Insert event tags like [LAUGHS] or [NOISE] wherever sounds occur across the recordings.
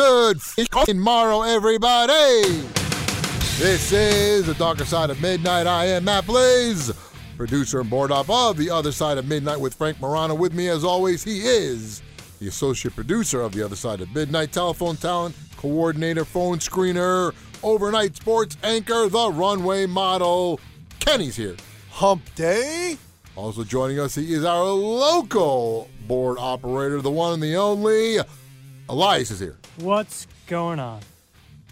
Good fucking morrow, everybody. This is the darker side of midnight. I am Matt Blaze, producer and board op of the other side of midnight with Frank Morano. With me, as always, he is the associate producer of the other side of midnight, telephone talent, coordinator, phone screener, overnight sports anchor, the runway model. Kenny's here. Hump Day? Also joining us, he is our local board operator, the one and the only. Elias is here. What's going on?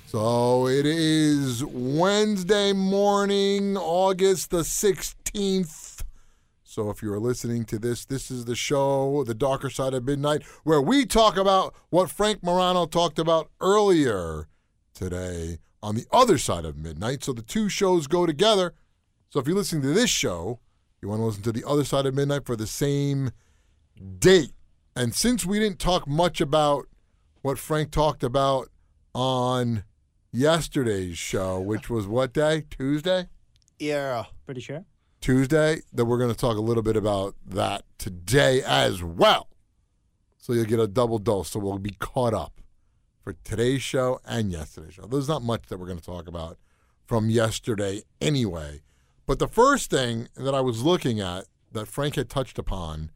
So it is Wednesday morning, August the 16th. So if you're listening to this, this is the show, The Darker Side of Midnight, where we talk about what Frank Morano talked about earlier today on the other side of midnight. So the two shows go together. So if you're listening to this show, you want to listen to the other side of midnight for the same date. And since we didn't talk much about what Frank talked about on yesterday's show, which was what day? Tuesday? Yeah. Pretty sure. Tuesday, that we're going to talk a little bit about that today as well. So you'll get a double dose. So we'll be caught up for today's show and yesterday's show. There's not much that we're going to talk about from yesterday anyway. But the first thing that I was looking at that Frank had touched upon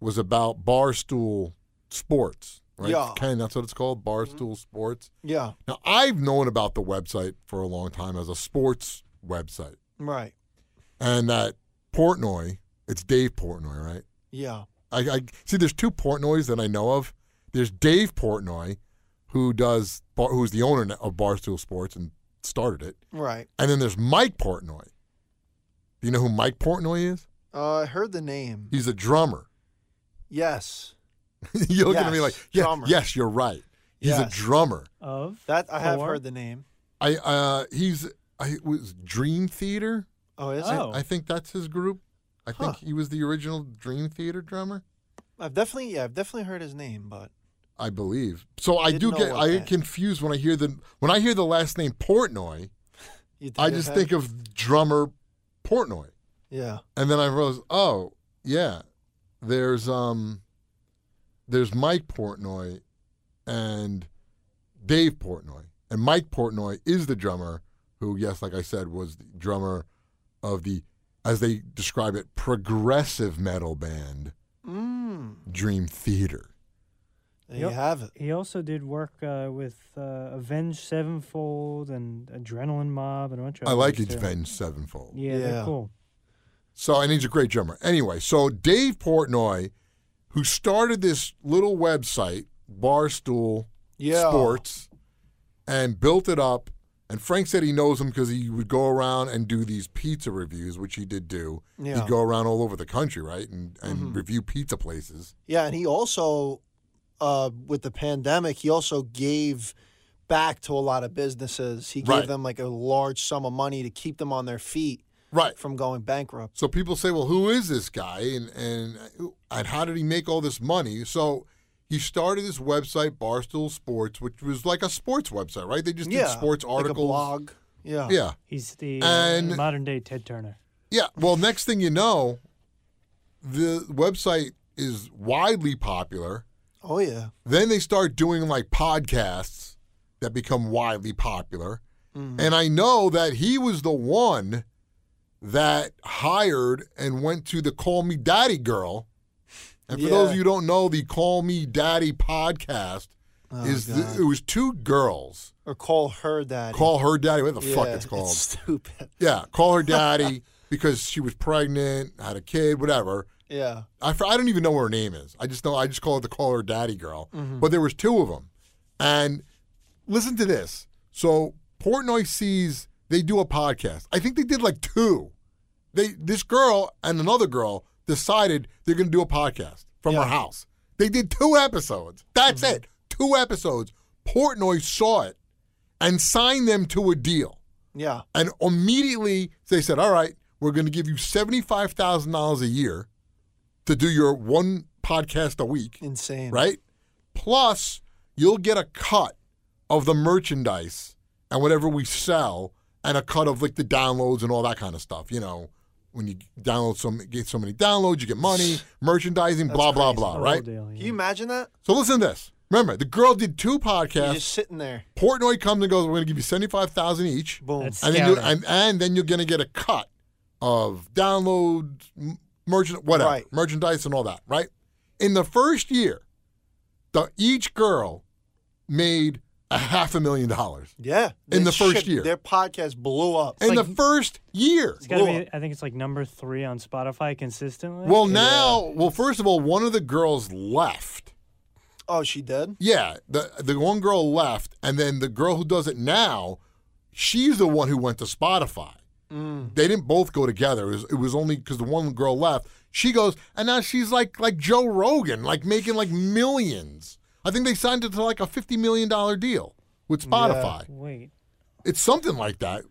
was about Barstool Sports, right? Yeah. Ken, that's what it's called, Barstool Sports. Yeah. Now, I've known about the website for a long time as a sports website. Right. And that Portnoy, it's Dave Portnoy, right? Yeah. I, I see. There's two Portnoys that I know of. There's Dave Portnoy, who does, who's the owner of Barstool Sports and started it, Right. and then there's Mike Portnoy. Do you know who Mike Portnoy is? Uh, I heard the name. He's a drummer. Yes. [LAUGHS] you're looking at me Yes, like, yeah, drummer. yes, you're right. He's a drummer. Of That I have Or- heard the name. I uh, he's I was Dream Theater. Oh, is Oh. it? I think that's his group. I think he was the original Dream Theater drummer. I've definitely yeah, I've definitely heard his name, but I believe. So I Didn't do get I get confused when I hear the when I hear the last name Portnoy. [LAUGHS] you think I just him? think of drummer Portnoy, Yeah. and then I realize, oh yeah, there's um, there's Mike Portnoy, and Dave Portnoy, and Mike Portnoy is the drummer who, yes, like I said, was the drummer of the, as they describe it, progressive metal band Mm. Dream Theater. There you have it. he also did work uh, with uh, Avenged Sevenfold and Adrenaline Mob and a bunch of. I like others. Avenged Sevenfold. Yeah, Yeah. they're cool. So, and he's a great drummer. Anyway, so Dave Portnoy, who started this little website, Barstool Yeah. Sports, and built it up. And Frank said he knows him because he would go around and do these pizza reviews, which he did do. Yeah. He'd go around all over the country, right, and and Mhm. review pizza places. Yeah, and he also uh with the pandemic, he also gave back to a lot of businesses. He gave Right. them like a large sum of money to keep them on their feet Right. from going bankrupt. So people say, well, who is this guy, and and and how did he make all this money? So he started this website, Barstool Sports, which was like a sports website, right? They just did yeah. sports like a articles. blog. Yeah. Yeah. He's the uh, modern day Ted Turner. Yeah. Well, next thing you know, the website is widely popular. Oh yeah. Then they start doing like podcasts that become widely popular. Mhm. And I know that he was the one that hired and went to the Call Me Daddy girl. And for those of you who don't know, the Call Me Daddy podcast Oh, is the, it was two girls. or call her daddy. Call her daddy. What the fuck Yeah, it's called? stupid. Yeah, call her [LAUGHS] daddy because she was pregnant, had a kid, whatever. Yeah. I, I don't even know what her name is. I just know I just call her the call her daddy girl. Mhm. But there was two of them, and listen to this. So Portnoy sees they do a podcast. I think they did like two. They this girl and another girl decided they're going to do a podcast from her house. They did two episodes. That's mm-hmm. it. Two episodes. Portnoy saw it and signed them to a deal. Yeah. And immediately they said, "All right, we're going to give you seventy-five thousand dollars a year to do your one podcast a week, Insane. right? Plus, you'll get a cut of the merchandise and whatever we sell, and a cut of like the downloads and all that kind of stuff. You know, when you download some, get so many downloads, you get money, merchandising, blah blah crazy. blah, The whole right? deal, Can yeah. you imagine that? So listen to this. Remember, the girl did two You're podcasts. just sitting there. Portnoy comes and goes, "We're going to give you seventy-five thousand each." Boom. That's- and then you Scouting. and, and then you're gonna get a cut of download m- merchant whatever Right. merchandise and all that right in the first year the each girl made a half a million dollars yeah. in the first shit- year. Their podcast blew up. in like- the first year It's gotta be. I think it's like number three on Spotify consistently. well now well first of all one of the girls left Oh, she did? yeah the the one girl left and then the girl who does it now she's the one who went to spotify Mm. they didn't both go together. It was, it was only because the one girl left. She goes, and now she's like like Joe Rogan, like making like millions. I think they signed it to like a fifty million dollar deal with Spotify. Wait. It's something like that.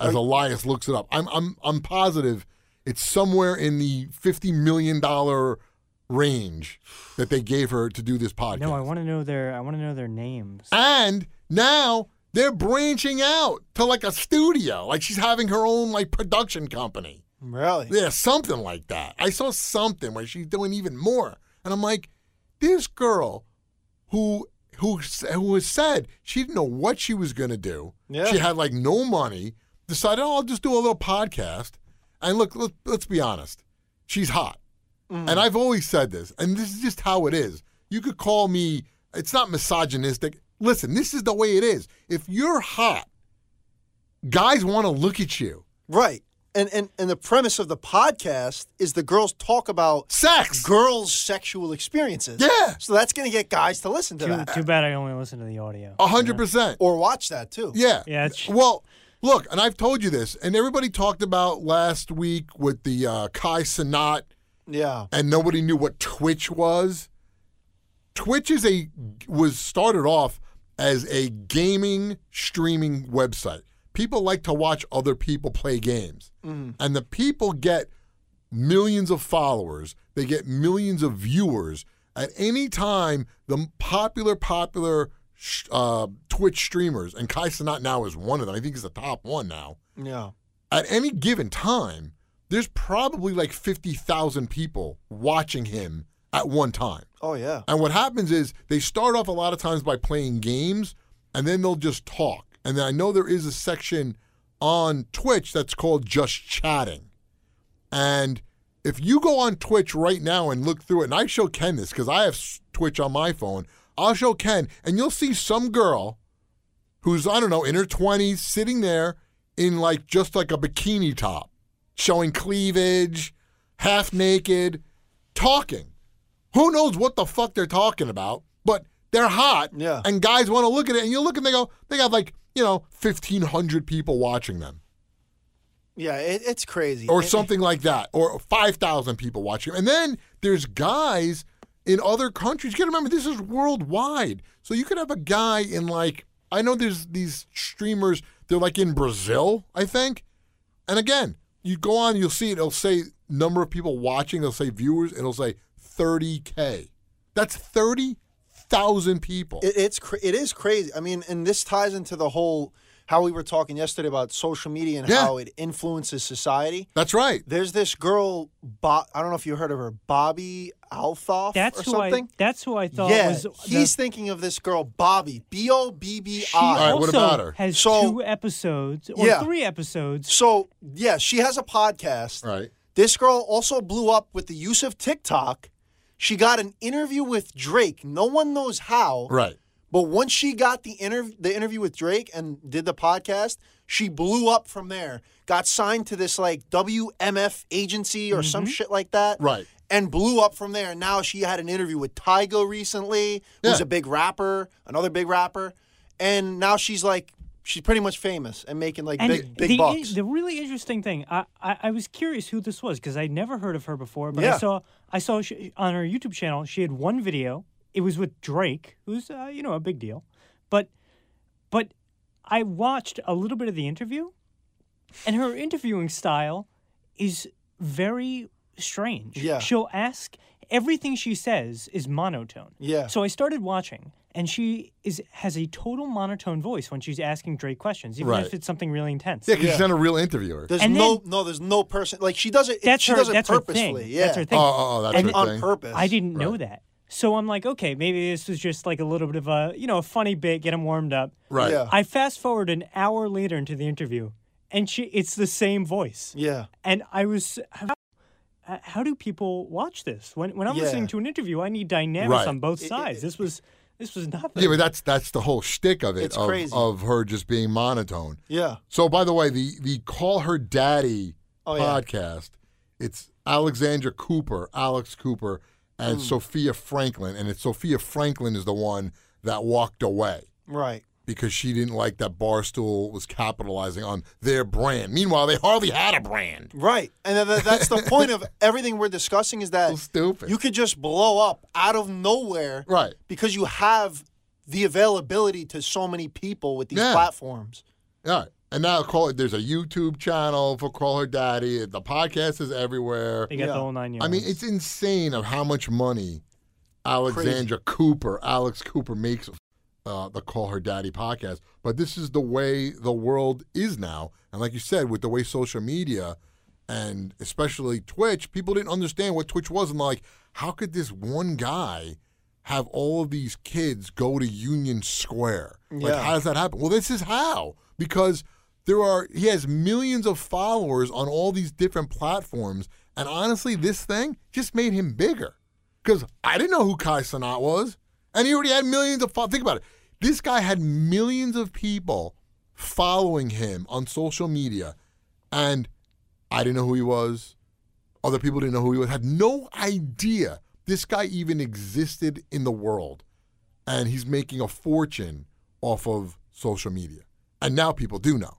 As Elias looks it up, I'm I'm I'm positive it's somewhere in the fifty million dollar range that they gave her to do this podcast. No, I want to know their. I want to know their names. And now they're branching out to like a studio. Like she's having her own like production company. Really? Yeah, something like that. I saw something where she's doing even more. And I'm like, this girl who who who has said she didn't know what she was going to do. Yeah. She had like no money, decided, "Oh, I'll just do a little podcast." And look, let, let's be honest. She's hot. Mm. And I've always said this, and this is just how it is. You could call me, it's not misogynistic. Listen, this is the way it is. If you're hot, guys want to look at you. Right. And, and and the premise of the podcast is the girls talk about Sex. girls' sexual experiences. Yeah. So that's going to get guys to listen to Too, that too bad I only listen to the audio. A hundred percent. or watch that too. Yeah. Yeah, it's- Well, look, and I've told you this, and everybody talked about last week with the uh, Kai Cenat, Yeah. and nobody knew what Twitch was. Twitch is a was started off as a gaming streaming website. People like to watch other people play games, and the people get millions of followers. They get millions of viewers at any time. The popular, popular sh- uh, Twitch streamers, and Kai Cenat now is one of them. I think he's the top one now. Yeah. At any given time, there's probably like fifty thousand people watching him at one time. Oh yeah. And what happens is they start off a lot of times by playing games and then they'll just talk. And then I know there is a section on Twitch that's called just chatting. And if you go on Twitch right now and look through it, and I show Ken this because I have Twitch on my phone, I'll show Ken, and you'll see some girl who's, I don't know, in her 20s sitting there in like just like a bikini top, showing cleavage, half naked, talking. Who knows what the fuck they're talking about, but they're hot. Yeah. And guys want to look at it, and you look and they go, they got like, you know, 1,500 people watching them Yeah. It, it's crazy. or And- something like that, or 5,000 people watching. And then there's guys in other countries. You got to remember, this is worldwide. So you could have a guy in like, I know there's these streamers, they're like in Brazil, I think. And again, you go on, you'll see it, it'll say number of people watching, it'll say viewers, it'll say 30K. That's 30,000 people. It, it's cra- it is crazy. I mean, and this ties into the whole how we were talking yesterday about social media and Yeah. how it influences society. That's right. There's this girl, Bo- I don't know if you heard of her, Bobbi Althoff That's or who something. I. That's who I thought yeah, was. the- he's thinking of this girl, Bobbi, B O B B she All right, what about her? has So- two episodes or Yeah. three episodes. So yeah, she has a podcast. Right. This girl also blew up with the use of TikTok. She got an interview with Drake. No one knows how. Right. But once she got the interview, the interview with Drake and did the podcast, she blew up from there. Got signed to this like WMF agency or some mm-hmm. shit like that. Right. And blew up from there. And now she had an interview with Tyga recently, who's Yeah. a big rapper, another big rapper. and now she's like she's pretty much famous and making like And big big the, bucks. the really interesting thing, I, I, I was curious who this was because I'd never heard of her before. But Yeah. I saw I saw she, on her YouTube channel she had one video. It was with Drake, who's uh, you know a big deal. But but I watched a little bit of the interview, and her interviewing style is very strange. Yeah. she'll ask everything she says is monotone. Yeah. So I started watching, and she is has a total monotone voice when she's asking Drake questions, even Right. if it's something really intense. Yeah, because she's not a real interviewer. there's and no then- no there's no person like she does it That's she her. does it that's purposely. her thing. Yeah. That's her Oh, thing. oh, oh, that's And her on thing. purpose. I didn't know that. So I'm like, okay, maybe this was just like a little bit of a, you know, a funny bit, get him warmed up. Right. Yeah. I fast forward an hour later into the interview, and she, it's the same voice. Yeah. And I was, how, do people watch this? When when I'm Yeah. listening to an interview, I need dynamics Right. on both It- it- sides. this was this was nothing. Yeah, but that's that's the whole shtick of it It's of, crazy. of her just being monotone. Yeah. So, by the way, the the Call Her Daddy Oh, yeah. podcast, it's Alexandra Cooper, Alex Cooper, and Hmm. Sophia Franklin, and it's Sophia Franklin is the one that walked away Right. Because she didn't like that Barstool was capitalizing on their brand. Meanwhile, they hardly had a brand. Right. And then that- that's the [LAUGHS] point of everything we're discussing is that So stupid. you could just blow up out of nowhere right. because you have the availability to so many people with these Yeah. platforms. Yeah. And now call it. There's a YouTube channel for Call Her Daddy. The podcast is everywhere. they got yeah. the whole nine yards. I mean, it's insane of how much money Alexandra Cooper, Alex Cooper makes uh, the Call Her Daddy podcast. But this is the way the world is now. And like you said, with the way social media and especially Twitch, people didn't understand what Twitch was. And like, how could this one guy have all of these kids go to Union Square? Like, Yeah. how does that happen? Well, this is how. Because there are he has millions of followers on all these different platforms. And honestly, this thing just made him bigger. Because I didn't know who Kai Cenat was. And he already had millions of. Think about it. This guy had millions of people following him on social media. And I didn't know who he was. Other people didn't know who he was. Had no idea this guy even existed in the world. And he's making a fortune off of social media. And now people do know.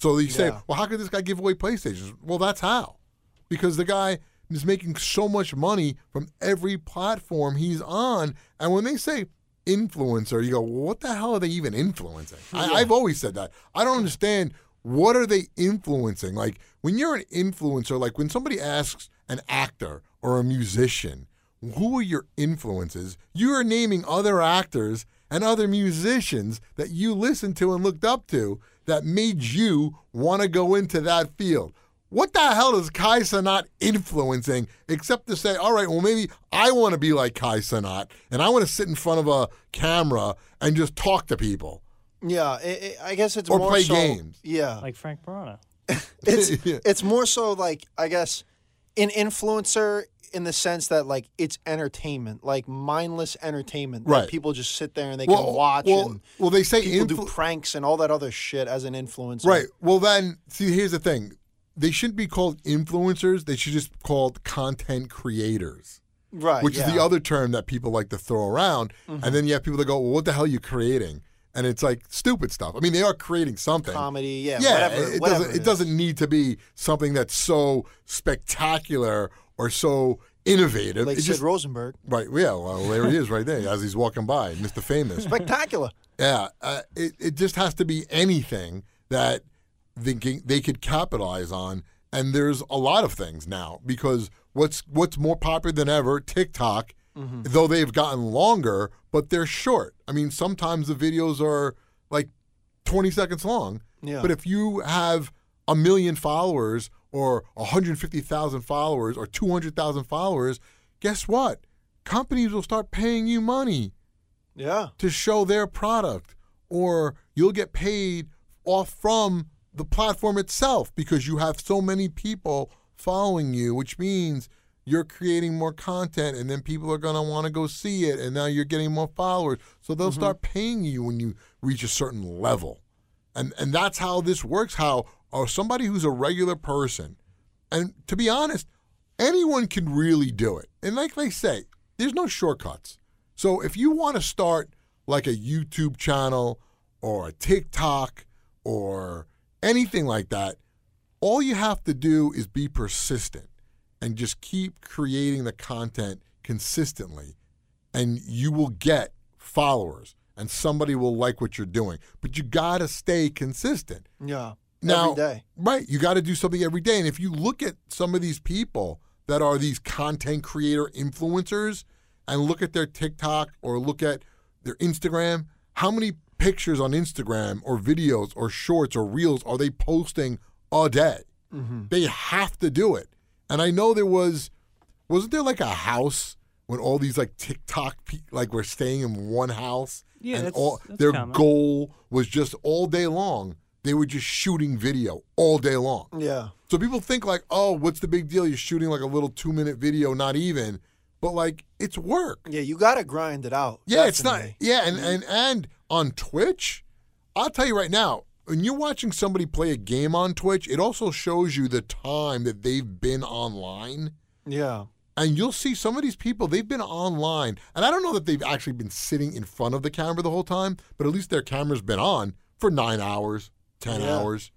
So you say, Yeah. well, how could this guy give away PlayStations? Well, that's how. Because the guy is making so much money from every platform he's on. And when they say influencer, you go, well, what the hell are they even influencing? I, I've always said that. I don't understand what are they influencing? Like when you're an influencer, like when somebody asks an actor or a musician, who are your influences? You are naming other actors and other musicians that you listened to and looked up to that made you want to go into that field. What the hell is Kai Cenat influencing except to say, all right, well, maybe I want to be like Kai Cenat and I want to sit in front of a camera and just talk to people. Yeah, i i I guess it's Or more play so, games. Yeah, like Frank Barana. [LAUGHS] [LAUGHS] it's Yeah. it's more so like I guess an influencer in the sense that like it's entertainment, like mindless entertainment. that Right. people just sit there and they Well, can watch well, and well, they say people do pranks and all that other shit as an influencer. Right. Well, then, see, here's the thing. They shouldn't be called influencers. They should just be called content creators, Right. which is the. Mm-hmm. other term that people like to throw around. And then you have people that go, well, what the hell are you creating? And it's like stupid stuff. I mean, they are creating something. comedy. Yeah. yeah, Whatever. it, whatever doesn't. It doesn't need to be something that's so spectacular or so innovative. Like It Sid just, Rosenberg. right. Yeah. Well, there he is, right there, as he's walking by, Mr. Famous. Spectacular. Yeah, uh, it it just has to be anything that they can, they could capitalize on, and there's a lot of things now because what's what's more popular than ever, TikTok, though they've gotten longer, but they're short. I mean, sometimes the videos are like 20 seconds long, Yeah. but if you have a million followers or 150,000 followers or 200,000 followers, guess what? Companies will start paying you money Yeah. to show their product or you'll get paid off from the platform itself because you have so many people following you, which means you're creating more content and then people are going to want to go see it and now you're getting more followers. So they'll mm-hmm. start paying you when you reach a certain level. And and that's how this works how or somebody who's a regular person and to be honest, anyone can really do it. And like they say, there's no shortcuts. So if you want to start like a YouTube channel or a TikTok or anything like that, all you have to do is be persistent and just keep creating the content consistently and you will get followers and somebody will like what you're doing. But you got to stay consistent. Yeah. Now, Every day. right? You got to do something every day. And if you look at some of these people that are these content creator influencers and look at their TikTok or look at their Instagram, how many pictures on Instagram or videos or shorts or reels are they posting a day? Mm-hmm. They have to do it. And I know there was, wasn't there like a house when all these like TikTok pe- like were staying in one house? Yeah, and that's- all that's their common. goal was just all day long. They were just shooting video all day long. Yeah. So people think like, oh, what's the big deal? You're shooting like a little two minute video, not even. But like, it's work. Yeah, you got to grind it out. Yeah, it's not. Yeah, and mm-hmm. and and on Twitch, I'll tell you right now, when you're watching somebody play a game on Twitch, it also shows you the time that they've been online. Yeah. And you'll see some of these people, they've been online. And I don't know that they've actually been sitting in front of the camera the whole time, but at least their camera's been on for nine hours, 10 Yeah. hours.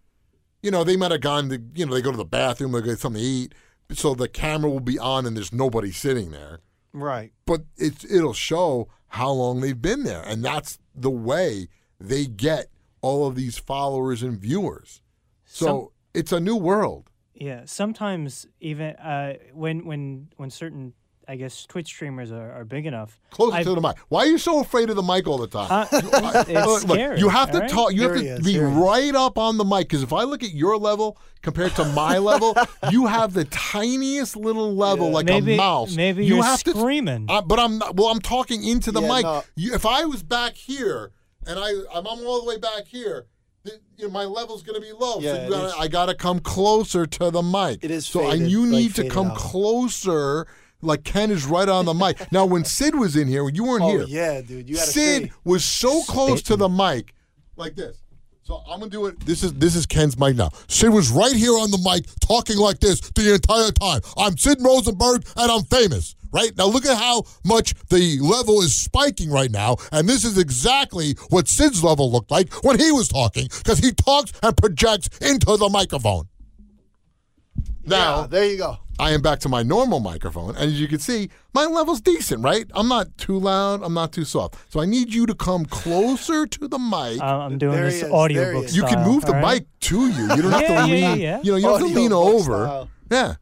You know, they might have gone to, you know, they go to the bathroom, they get something to eat. So the camera will be on and there's nobody sitting there. Right. But it's, it'll show how long they've been there. And that's the way they get all of these followers and viewers. So Some- it's a new world. Yeah, sometimes even uh, when when when certain I guess Twitch streamers are, are big enough. Closer I've- to the mic. Why are you so afraid of the mic all the time? Uh, [LAUGHS] it's Look, look, scary. you have to all right? talk. You Here have to is, be here is. right up on the mic. Because if I look at your level compared to my [LAUGHS] level, you have the tiniest little level, like maybe a mouse. maybe you you're have screaming. To, uh, but I'm not, well. I'm talking into the Yeah, mic. no. You, if I was back here and I I'm, I'm all the way back here. th- You know, my level's going to be low, Yeah, so gotta. I got to come closer to the mic. It is so, and faded, you like need to come out. closer. Like Ken is right on the mic. Now, when Sid was in here, you weren't Oh here. yeah, dude. You got to Sid was so close to the mic, like this. So I'm gonna do it. This is this is Ken's mic now. Sid was right here on the mic, talking like this the entire time. I'm Sid Rosenberg, and I'm famous. Right now, look at how much the level is spiking right now, and this is exactly what Sid's level looked like when he was talking, because he talks and projects into the microphone. Now, Yeah, there you go. I am back to my normal microphone, and as you can see, my level's decent, right? I'm not too loud, I'm not too soft. So I need you to come closer to the mic. Uh, I'm doing There this is, there audiobook he you can move the all right? mic to you. You don't have Yeah, to yeah, lean. yeah. You know, you don't have to lean over. style. Yeah.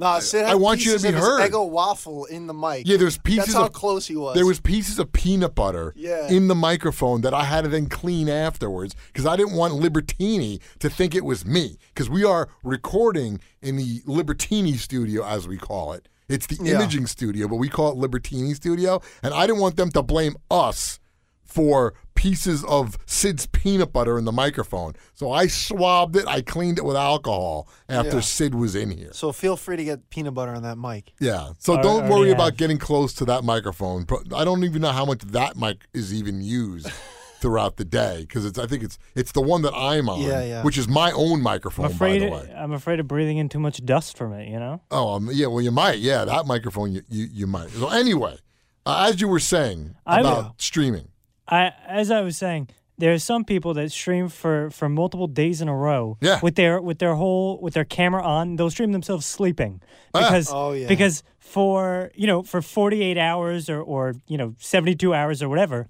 No, Sid had I want you to pieces be of his heard. Eggo waffle in the mic. Yeah, there's pieces That's how of close he was. There was pieces of peanut butter Yeah. in the microphone that I had to then clean afterwards because I didn't want Libertini to think it was me because we are recording in the Libertini studio as we call it. It's the Yeah. imaging studio, but we call it Libertini studio, and I didn't want them to blame us for pieces of Sid's peanut butter in the microphone. So I swabbed it, I cleaned it with alcohol after Yeah. Sid was in here. So feel free to get peanut butter on that mic. Yeah. So I don't worry have. about getting close to that microphone. I don't even know how much that mic is even used [LAUGHS] throughout the day because it's. I think it's it's the one that I'm on, Yeah, yeah. which is my own microphone, I'm afraid. by the way. I'm afraid of breathing in too much dust from it. You know. Oh, um, yeah. Well, you might. Yeah, that microphone, you you, you might. So anyway, uh, as you were saying I- about streaming, I, as I was saying, there are some people that stream for, for multiple days in a row. Yeah. With their with their whole with their camera on, they'll stream themselves sleeping Ah. because Oh, yeah. because for you know for forty eight hours or or you know seventy two hours or whatever.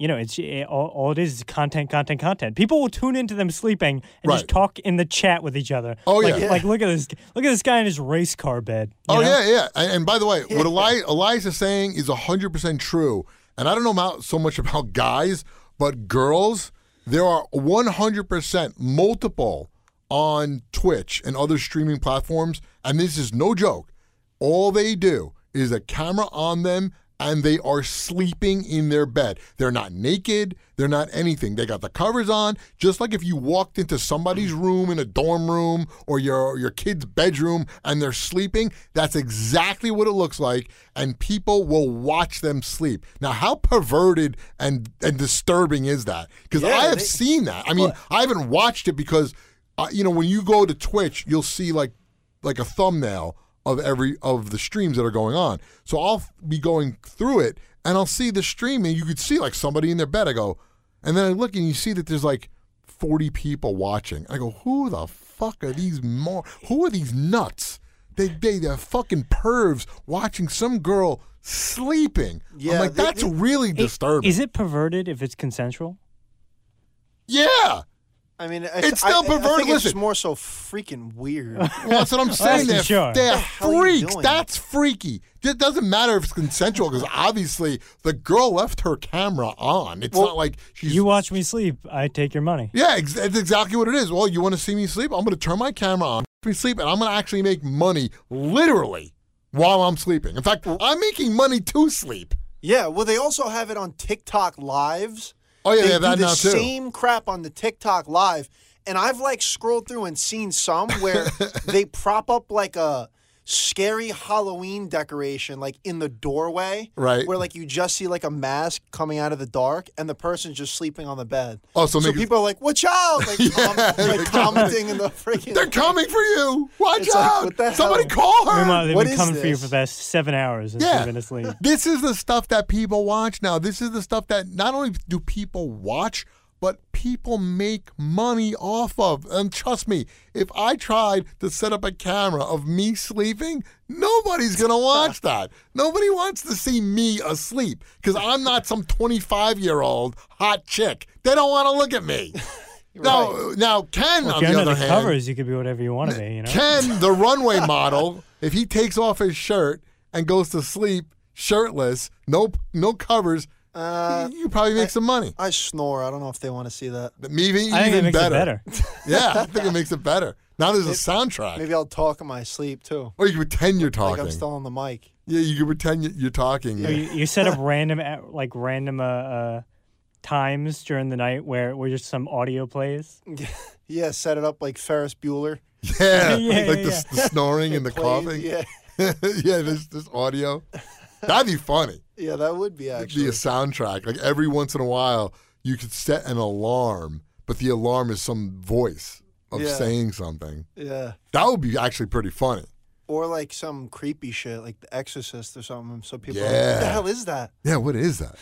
You know, it's it, all, all it is is content, content, content. People will tune into them sleeping and Right. just talk in the chat with each other. Oh, like, yeah. like look at this, look at this guy in his race car bed. Oh know? yeah, yeah. And, and by the way, what [LAUGHS] Eli, Elias's saying is hundred percent true. And I don't know about, so much about guys, but girls, there are one hundred percent multiple on Twitch and other streaming platforms. And this is no joke. All they do is a camera on them and they are sleeping in their bed. They're not naked, they're not anything. They got the covers on, just like if you walked into somebody's room in a dorm room or your your kid's bedroom and they're sleeping, that's exactly what it looks like and people will watch them sleep. Now, how perverted and and disturbing is that? Cuz Yeah, I have they- seen that. I mean, I haven't watched it because uh, you know, when you go to Twitch, you'll see like like a thumbnail of every of the streams that are going on. So I'll be going through it and I'll see the stream and you could see like somebody in their bed. I go, and then I look and you see that there's like 40 people watching. I go, who the fuck are these more? Who are these nuts? They they they're fucking pervs watching some girl sleeping. I'm Yeah, like they- that's they- really disturbing. Is it perverted if it's consensual? yeah. I mean, I, It's still I, I perverted. think it's Listen. more so freaking weird. [LAUGHS] Well, that's what I'm saying. for They're, sure. they're the hell are you freaks. That's freaky. It doesn't matter if it's consensual because obviously the girl left her camera on. It's not like she's. You watch me sleep, I take your money. yeah, ex- it's exactly what it is. Well, you want to see me sleep? I'm going to turn my camera on, [LAUGHS] me sleep, and I'm going to actually make money literally while I'm sleeping. In fact, I'm making money to sleep. yeah, well, they also have it on TikTok lives. Oh yeah, they they have that the now too. same crap on the TikTok live, and I've like scrolled through and seen some where [LAUGHS] they prop up like a scary Halloween decoration like in the doorway, Right. Where like you just see like a mask coming out of the dark, and the person's just sleeping on the bed. Oh, so so make it- people are like, "Watch out!" Like, [LAUGHS] com- like commenting [LAUGHS] in the freaking. They're coming for you. Watch It's like, out! what the Somebody hell? call her. Meanwhile, they've What been is coming for you for the past seven hours and Yeah. you've been asleep. This is the stuff that people watch now. This is the stuff that not only do people watch, but people make money off of. And trust me, if I tried to set up a camera of me sleeping, nobody's going to watch that. Nobody wants to see me asleep because I'm not some 25 year old hot chick. They don't want to look at me. [LAUGHS] Now, now Ken, Well, on the other the hand, covers, you could be whatever you want to be, you know? Ken, the [LAUGHS] runway model, if he takes off his shirt and goes to sleep shirtless, no no covers, Uh, [LAUGHS] you probably make some money. I snore. I don't know if they want to see that. Maybe I think it even makes better. it better. [LAUGHS] yeah, I think it makes it better. Now there's a soundtrack. Maybe I'll talk in my sleep too. Or you can pretend you're Like talking. I'm still on the mic. yeah, you can pretend you- you're talking. Or you, you set up [LAUGHS] random, uh, like random uh, uh, times during the night where, where just some audio plays. Yeah, set it up like Ferris Bueller. Yeah, Yeah, like yeah, the, yeah. the snoring and the Plays, coughing. Yeah, yeah, this this audio. That'd be funny. yeah, that would be It'd actually. be a soundtrack. Like every once in a while, you could set an alarm, but the alarm is some voice of Yeah. saying something. Yeah, That would be actually pretty funny. or like some creepy shit, like The Exorcist or something. So people, are like, Yeah. what the hell is that? Yeah, what is that?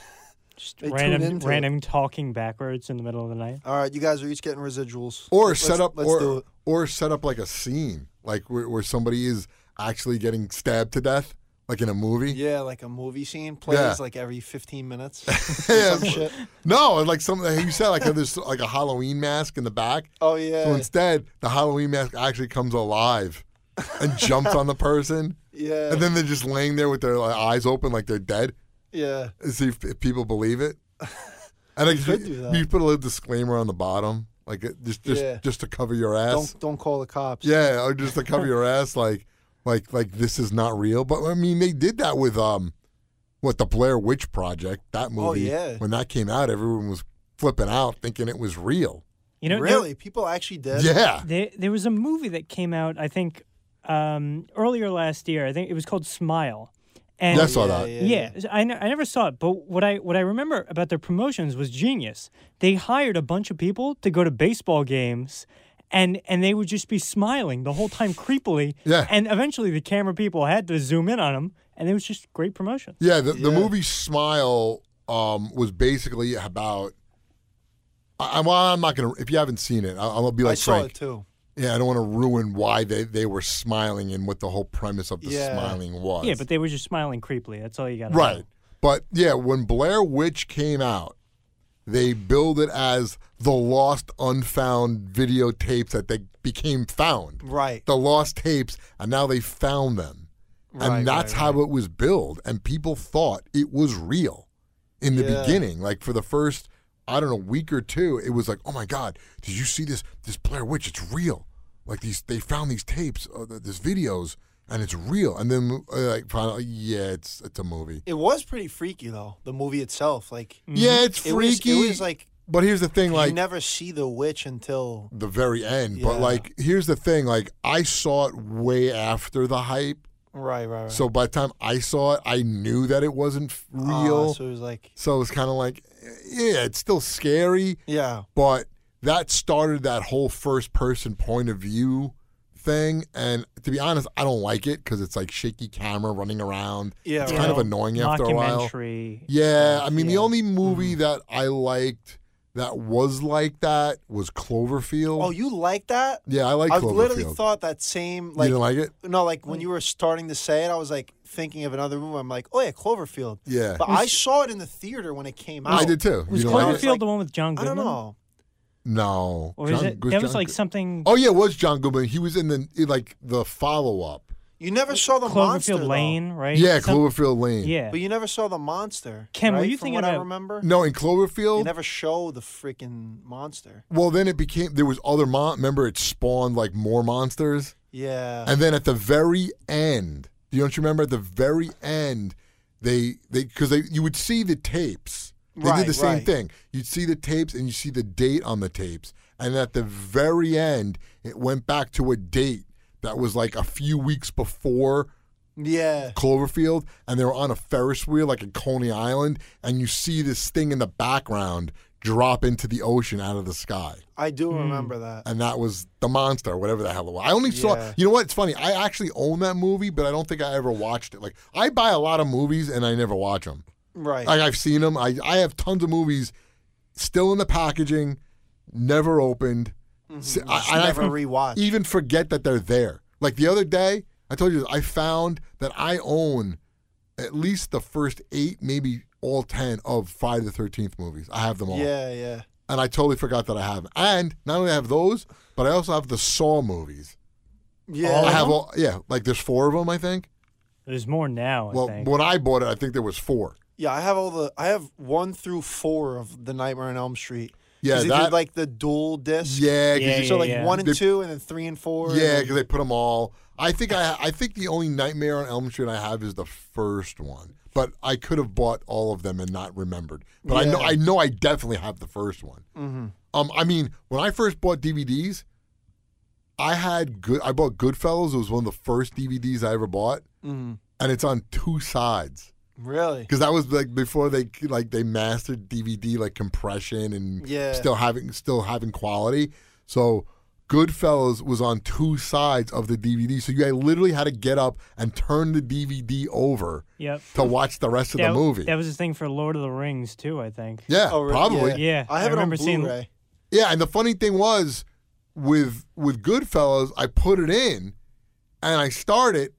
Just They tune random, it. random talking backwards in the middle of the night. All right, you guys are each getting residuals. Or Let's- set up, Let's or do it. or set up like a scene, like where, where somebody is actually getting stabbed to death, like in a movie. Yeah, like a movie scene plays Yeah. like every 15 minutes. [LAUGHS] Yeah, some shit. No, like some you said, like there's like a Halloween mask in the back. Oh yeah, So instead, the Halloween mask actually comes alive and [LAUGHS] jumps on the person, yeah, and then they're just laying there with their like, eyes open, like they're dead. yeah. and see if, if people believe it. [LAUGHS] And like, could you, do that. you put a little disclaimer on the bottom, like just just Yeah. just to cover your ass. Don't don't call the cops. Yeah, or just to cover your ass, like like like this is not real. But I mean, they did that with um, what the Blair Witch Project, that movie. Oh, yeah. When that came out, everyone was flipping out, thinking it was real. You know, there- really, people actually did. Yeah, There, there was a movie that came out, I think, um, earlier last year. I think it was called Smile. And Yeah, I saw yeah, that. Yeah, yeah, I, ne- I never saw it, but what I what I remember about their promotions was genius. They hired a bunch of people to go to baseball games, and and they would just be smiling the whole time creepily. Yeah. And eventually, the camera people had to zoom in on them, and it was just great promotion. yeah. The, the Yeah. movie Smile um was basically about. I, I- well, I'm not gonna. If you haven't seen it, I, I'll be like I like saw it too. Yeah, I don't want to ruin why they, they were smiling and what the whole premise of the Yeah. smiling was. Yeah, but they were just smiling creepily. That's all you got. right. But yeah, when Blair Witch came out, they billed it as the lost, unfound videotapes that they became found. Right. The lost tapes, and now they found them. Right, and that's right, how right. it was billed. And people thought it was real in the Yeah. beginning. Like for the first, I don't know, week or two, it was like, oh my God, did you see this this Blair Witch? It's real. Like these they found these tapes, uh, th- these videos, and it's real. And then uh, like finally, yeah, it's it's a movie. It was pretty freaky though. The movie itself, like Yeah, it's it was, freaky. it was like but here's the thing, like you never see the witch until the very end. But like, here's the thing, like I saw it way after the hype. right, right, right. So by the time I saw it, I knew that it wasn't f- Ah, real. so it was like, so it was kind of like, yeah, it's still scary, yeah, but that started that whole first person point of view thing. And to be honest, I don't like it because it's like shaky camera running around. yeah, It's right. kind of annoying after a while. Documentary. Yeah, I mean, the only movie mm-hmm. that I liked that was like that was Cloverfield. Oh, you like that? yeah, I like I literally thought that same you like didn't like it? no, like when you were starting to say it, I was like thinking of another movie. I'm like, oh yeah, Cloverfield. Yeah, But I saw it in the theater when it came out. I did too. Was you Cloverfield like- the one with John I Goodman? don't know. No, Or is John- it? That was like Good- something. Oh yeah, it was John Goodman. He was in the like the follow up. You never saw the monster. Cloverfield though. Lane, right? Yeah, Some- Cloverfield Lane. Yeah. But you never saw the monster. Ken, were right? you From thinking what I about- remember? No, in They Cloverfield. never show the freaking monster. well, then it became there was other mon. Remember, it spawned like more monsters. Yeah. And then at the very end, do you don't you remember at the very end, they they because they you would see the tapes. They Right, did the same right. thing. You'd see the tapes and you see the date on the tapes. And at the very end, it went back to a date that was like a few weeks before yeah. Cloverfield, and they were on a Ferris wheel like at Coney Island, and you see this thing in the background drop into the ocean out of the sky. I do Hmm. remember that. And that was the monster, whatever the hell it was. I only saw. Yeah. You know what? It's funny. I actually own that movie, but I don't think I ever watched it. Like I buy a lot of movies and I never watch them. Right. Like I've seen them. I I have tons of movies still in the packaging, never opened. Mm-hmm. S- I- Just and I never f- rewatch. Even forget that they're there. Like the other day, I told you I found that I own at least the first eight, maybe all ten of Friday the Thirteenth movies. I have them all yeah, yeah. and I totally forgot that I have. them. And not only have those, but I also have the Saw movies. Yeah. All I have all, yeah, like there's four of them, I think. There's more now. I well, think. when I bought it, I think there was four. Yeah, I have all the I have one through four of the Nightmare on Elm Street. Yeah, 'Cause they that. did like the dual disc. yeah, 'cause Yeah, you- So like yeah. one and They- two, and then three and four. yeah, then- because they put them all. I think I, I think the only Nightmare on Elm Street I have is the first one, but I could have bought all of them and not remembered. But I know, I know, I definitely have the first one. Mhm. Um, I mean, when I first bought DVDs, I had good. I bought Goodfellas. It was one of the first DVDs I ever bought, Mhm. and it's on two sides. Really? because that was like before they like they mastered DVD like compression and Yeah. still having still having quality. So Goodfellas was on two sides of the DVD, so you literally had to get up and turn the DVD over yep. to watch the rest of That, the movie. that was the thing for Lord of the Rings too. I think. yeah, Oh, really? probably. Yeah. Yeah, I have I it on remember seeing- Blu-ray. Yeah, and the funny thing was with with Goodfellas, I put it in and I start it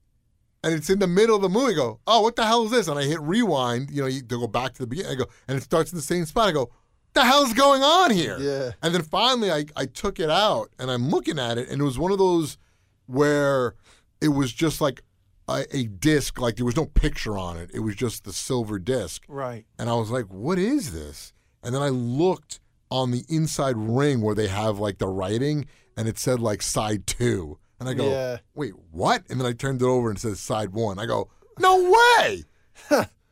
and it's in the middle of the movie. I go, oh, what the hell is this? And I hit rewind, you know, to go back to the beginning. I go, and it starts in the same spot. I go, What the hell's going on here? Yeah. And then finally I, I took it out and I'm looking at it and it was one of those where it was just like a, a disc, like there was no picture on it. It was just the silver disc. Right. And I was like, what is this? And then I looked on the inside ring where they have like the writing and it said like side two. And I go, Yeah. wait, what? And then I turned it over and it says side one. I go, no way.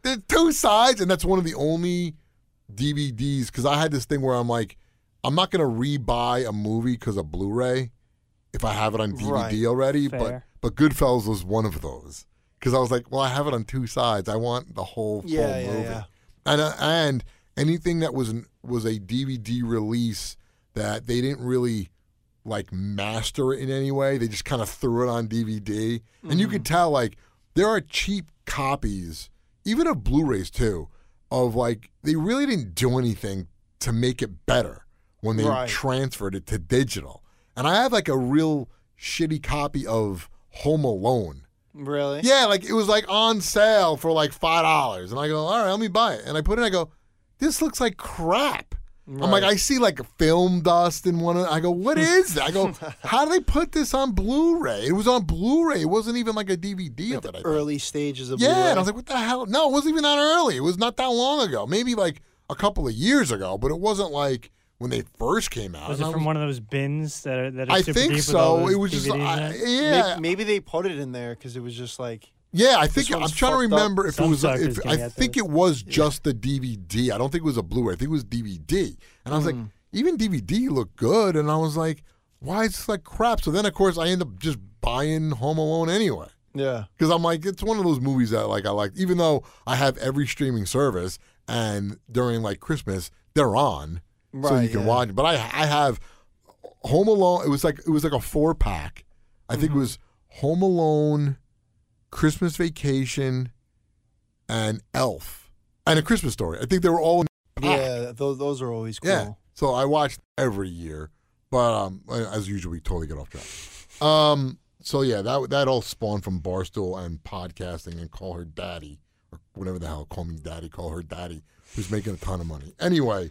There's two sides. And that's one of the only DVDs because I had this thing where I'm like, I'm not going to rebuy a movie because of Blu ray if I have it on DVD Right. already. But, Fair. but Goodfellas was one of those. Because I was like, well, I have it on two sides. I want the whole full Yeah, yeah, movie and uh, and anything that was an, was a DVD release that they didn't really like master it in any way. They just kind of threw it on DVD, and you could Mm-hmm. tell like there are cheap copies, even of Blu-rays too, of like they really didn't do anything to make it better when they Right. transferred it to digital. And I have like a real shitty copy of Home Alone. Really? Yeah, like it was like on sale for like five dollars, and I go, all right, let me buy it. And I put it, in, I go, this looks like crap. I'm like, I see like film dust in one of. I go, what [LAUGHS] is that? I go, how do they put this on Blu-ray? It was on Blu-ray. It wasn't even like a DVD of it. I think. Early stages of Yeah, Blu-ray. and I was like, what the hell? No, it wasn't even that early. It was not that long ago. Maybe like a couple of years ago, but it wasn't like when they first came out. Was and it I from one of those bins that are that are I super think deep with all so. those It was just DVDs in I, yeah, Maybe, maybe they put it in there because it was just like yeah. I think I'm trying to fucked up. remember if it was. If, I think those. it was just the DVD. I don't think it was a Blu-ray. I think it was DVD. And I was Mm. like, even DVD looked good, and I was like, why is this like crap? So then, of course, I end up just buying Home Alone anyway. yeah. because I'm like, it's one of those movies that like I like, even though I have every streaming service, and during like Christmas they're on, so you can yeah. watch. But I I have Home Alone. It was like it was like a four pack. I think Mm-hmm. it was Home Alone, Christmas Vacation, and Elf, and a Christmas Story. I think they were all in the. Yeah, those those are always cool. Yeah. So I watched every year, but um, as usual, we totally get off track. Um, so yeah, that that all spawned from Barstool and podcasting and call her daddy or whatever the hell. Call me daddy. Call her daddy. Who's making a ton of money. Anyway,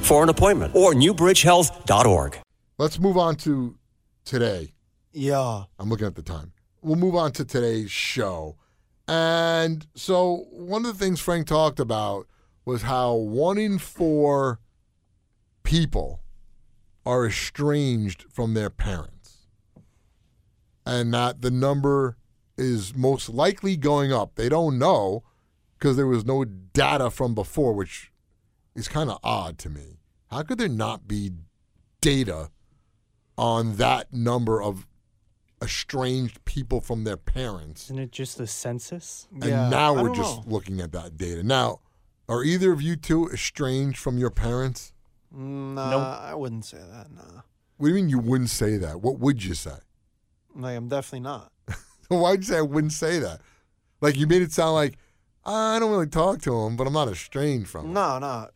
for an appointment or newbridgehealth.org. let's move on to today. Yeah. I'm looking at the time. We'll move on to today's show. And so, one of the things Frank talked about was how one in four people are estranged from their parents. And that the number is most likely going up. They don't know because there was no data from before, which is kind of odd to me. How could there not be data on that number of estranged people from their parents. Isn't it just the census? And yeah. now we're just know. looking at that data. Now, are either of you two estranged from your parents? Mm, nah, Nope. I wouldn't say that. Nah. What do you mean you wouldn't say that? What would you say? Like I'm definitely not. [LAUGHS] Why'd you say I wouldn't say that? Like you made it sound like I don't really talk to him, but I'm not estranged from him. No, no.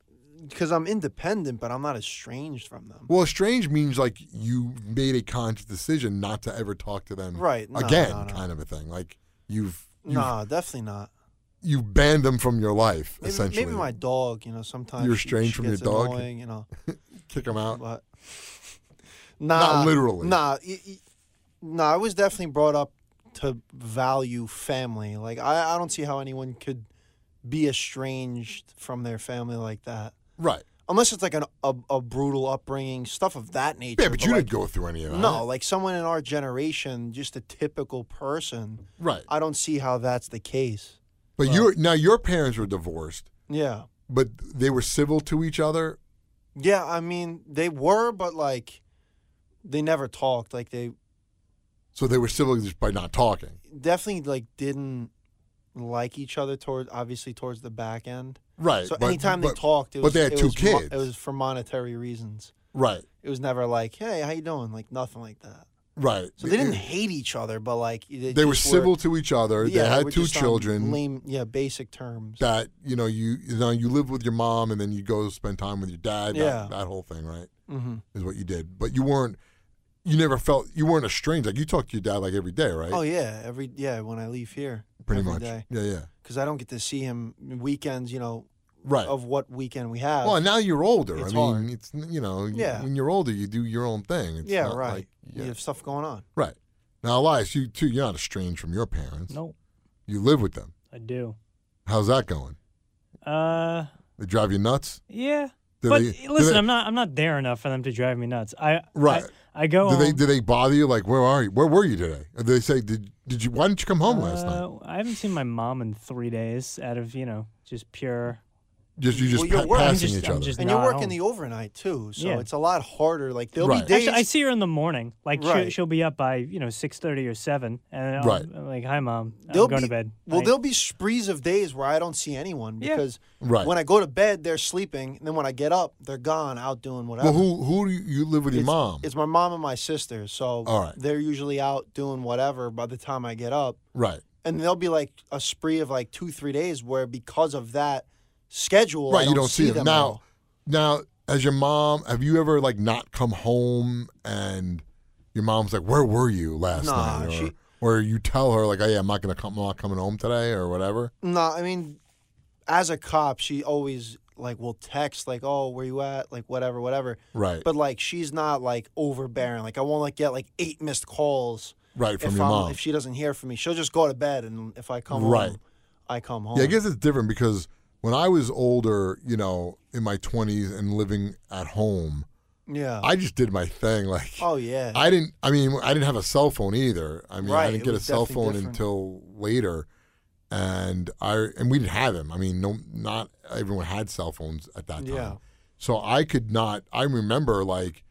Because I'm independent, but I'm not estranged from them. Well, estranged means like you made a conscious decision not to ever talk to them Right, no, again, no, no. kind of a thing. Like you've Nah, definitely not. you've banned them from your life, Maybe, essentially. maybe my dog. You know, sometimes You're estranged from your dog? Annoying, you know, [LAUGHS] Kick them out. but [LAUGHS] nah, literally. Nah, y- y- nah. I was definitely brought up to value family. Like I, I don't see how anyone could be estranged from their family like that. Right. Unless it's like an, a, a brutal upbringing, stuff of that nature. Yeah, but you like, didn't go through any of that. No, like someone in our generation, just a typical person. Right. I don't see how that's the case. But you now your parents were divorced, Yeah. but they were civil to each other. Yeah, I mean, they were, but like, they never talked. Like, they So they were civil just by not talking. definitely like didn't like each other toward obviously towards the back end. Right. So but- anytime but- they talked, it but was they had it two was mo- it was for monetary reasons. Right. It was never like, "Hey, how you doing?" Like nothing like that. Right. So they didn't hate each other, but like they, They were civil to each other. yeah, they had were two children. Lame, yeah, basic terms. That you know you you know you live with your mom and then you go spend time with your dad. Yeah. That, that whole thing, right? hmm Is what you did. But you weren't. You never felt you weren't estranged. Like you talked to your dad like every day, right? Oh yeah, every yeah when I leave here, Pretty every much. day. Yeah. Yeah. because I don't get to see him weekends. You know, Right. of what weekend we have. Well, now you're older. It's I mean, hard. it's you know, Yeah. when you're older, you do your own thing. It's yeah, right. like- You have stuff going on. Right. Now, Elias, you too, you're not estranged from your parents. No, You live with them. I do. How's that going? Uh, They drive you nuts? yeah. Do but they- listen, they- I'm not. I'm not there enough for them to drive me nuts. I Right. I, I go. Do they do they bother you? Like, where are you? Where were you today? Or do they say, did did you? Why didn't you come home last night? uh, I haven't seen my mom in three days. Out of you know, just pure. Just you just well, you're pa- working- passing just- each I'm other. just- And you're not working home. the overnight too, so Yeah. it's a lot harder. Like there'll Right. be days. Actually, I see her in the morning. Like Right. she'll, she'll be up by you know six thirty or seven, and I'll, Right. I'm like, "Hi, mom. I'm There'll going be, to bed." Well, Like, there'll be sprees of days where I don't see anyone Yeah. because Right. when I go to bed, they're sleeping, and then when I get up, they're gone out doing whatever. well, who who do you, you live with your mom? It's my mom and my sister, so All right. they're usually out doing whatever by the time I get up, right. and there'll be like a spree of like two, three days where because of that schedule, Right. You don't see them now. Now, as your mom? Have you ever like not come home and your mom's like, "Where were you last Nah, night?" Or, she- or you tell her like, "Oh yeah, I'm not gonna come. I'm not coming home today," or whatever. No, I mean, as a cop, she always like will text like, "Oh, where you at?" Like whatever, whatever. Right. But like, she's not like overbearing. Like I won't like get like eight missed calls right from if your I'm mom. if she doesn't hear from me. She'll just go to bed, and if I come Right. home, I come home. Yeah, I guess it's different because when I was older, you know, in my 20s and living at home, Yeah. I just did my thing. Like, oh yeah. I didn't. I mean, I didn't have a cell phone either. I mean, I didn't get a cell phone different. until later, and I and we didn't have them. I mean, no, not everyone had cell phones at that time. Yeah. So I could not. I remember like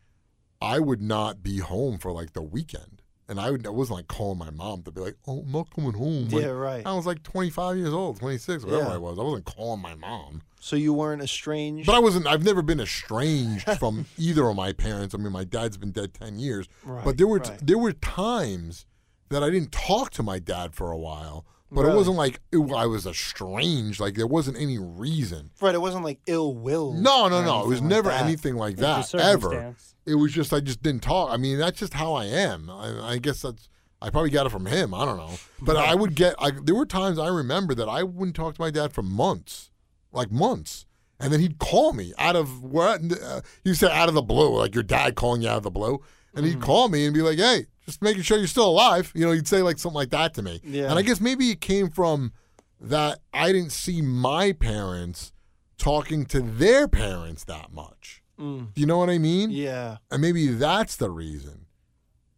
I would not be home for like the weekend, and I would. I wasn't like calling my mom to be like, "Oh, I'm not coming home." Like, yeah. Right. I was like 25 years old, 26, whatever Yeah. I was. I wasn't calling my mom. So you weren't estranged. But I wasn't. I've never been estranged [LAUGHS] from either of my parents. I mean, my dad's been dead ten years. Right, but there were right. there were times that I didn't talk to my dad for a while. But it wasn't like it, I was estranged. Like there wasn't any reason. right. It wasn't like ill will. No, no, or no. It was like never that. anything like It's that ever. It was just I just didn't talk. I mean, that's just how I am. I, I guess that's. I probably got it from him. I don't know. But I would get. I, there were times I remember that I wouldn't talk to my dad for months, like months, and then he'd call me out of what uh, you said out of the blue, like your dad calling you out of the blue, and Mm-hmm. he'd call me and be like, "Hey, just making sure you're still alive." You know, you'd say like something like that to me. Yeah. And I guess maybe it came from that I didn't see my parents talking to their parents that much. Mm. Do you know what I mean? Yeah. And maybe that's the reason.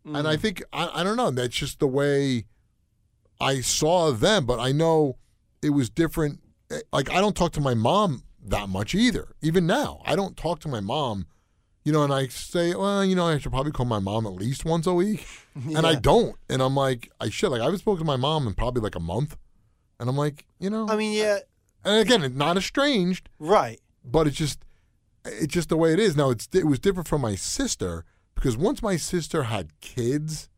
And Mm. I think I, I don't know. That's just the way I saw them. But I know it was different. Eh, Like I don't talk to my mom that much either. Even now, I don't talk to my mom. You know, and I say, well, you know, I should probably call my mom at least once a week, [LAUGHS] and I don't. And I'm like, I should. Like I haven't spoken to my mom in probably like a month, and I'm like, you know, I mean, yeah. and again, not estranged, Right. but it's just it's just the way it is now it's it was different from my sister because once my sister had kids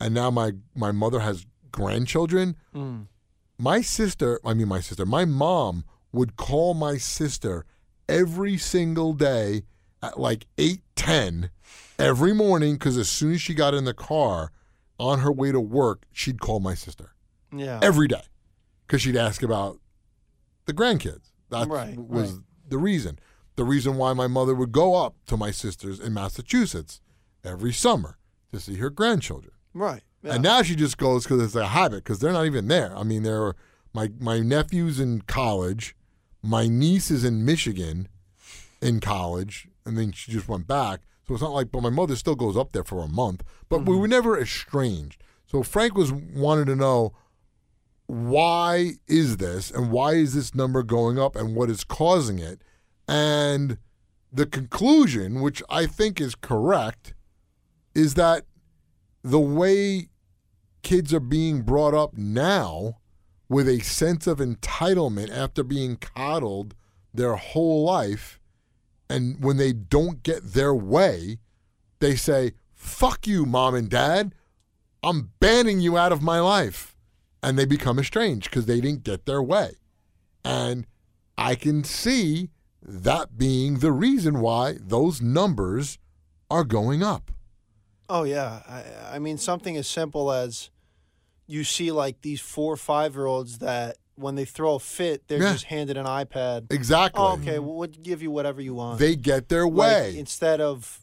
and now my my mother has grandchildren Mm. my sister i mean my sister my mom would call my sister every single day at like 8:10 every morning because as soon as she got in the car on her way to work she'd call my sister Yeah. every day because she'd ask about the grandkids. That Right, was right. the reason. The reason why my mother would go up to my sisters in Massachusetts every summer to see her grandchildren. right. Yeah. And now she just goes because it's a habit because they're not even there. I mean, there are my my nephew's in college, my niece is in Michigan, in college, and then she just went back. So it's not like, but my mother still goes up there for a month. But we mm-hmm. were never estranged. So Frank was wanted to know why is this and why is this number going up and what is causing it, and the conclusion, which I think is correct, is that the way kids are being brought up now with a sense of entitlement after being coddled their whole life and when they don't get their way they say fuck you mom and dad. I'm banning you out of my life. And they become estranged because they didn't get their way. And i can see that being the reason why those numbers are going up. Oh yeah, I, I mean something as simple as you see like these four five year olds that when they throw a fit, they're Yeah. just handed an iPad. exactly Oh, okay, well, we'll give you whatever you want. they get their Like, way instead of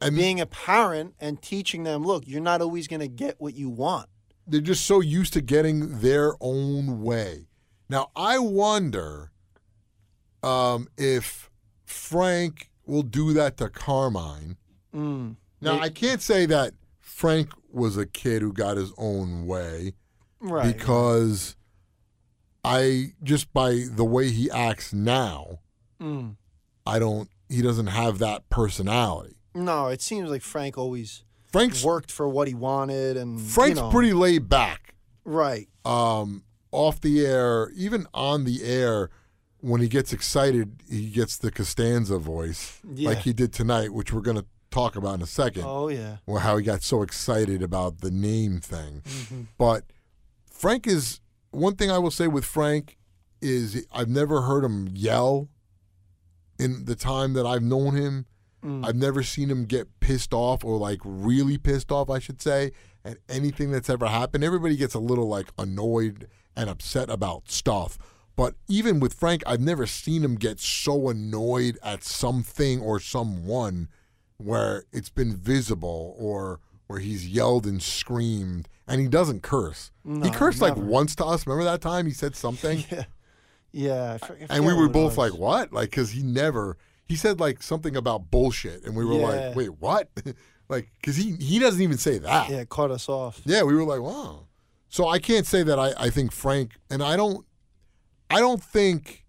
and being a parent and teaching them, look, you're not always going to get what you want. they're just so used to getting their own way. Now I wonder um, if Frank will do that to Carmine. Mm. Now It- I can't say that Frank was a kid who got his own way Right. because I just by the way he acts now, Mm. I don't. He doesn't have that personality. No, it seems like Frank always Frank's worked for what he wanted, and Frank's you know, pretty laid back. right. um, off the air, even on the air, when he gets excited, he gets the Costanza voice, Yeah. like he did tonight, which we're going to talk about in a second, Oh yeah. well, how he got so excited about the name thing. Mm-hmm. But Frank is one thing I will say with Frank is I've never heard him yell, in the time that I've known him, mm. I've never seen him get pissed off or like really pissed off, I should say, at anything that's ever happened. Everybody gets a little like annoyed and upset about stuff. But even with Frank, I've never seen him get so annoyed at something or someone where it's been visible or where he's yelled and screamed and he doesn't curse. he No, cursed like once to us. Remember that time he said something? [LAUGHS] Yeah. Yeah. I for- I and we were both was. like, "What?" Like, because he never he said like something about bullshit, and we were Yeah. like, "Wait, what?" [LAUGHS] like, because he he doesn't even say that. Yeah, it caught us off. Yeah, we were like, "Wow." So I can't say that I I think Frank and I don't I don't think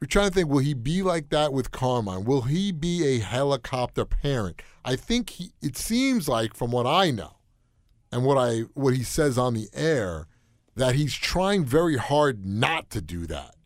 we're trying to think will he be like that with Carmine? Will he be a helicopter parent? I think he it seems like from what I know and what I what he says on the air that he's trying very hard not to do that.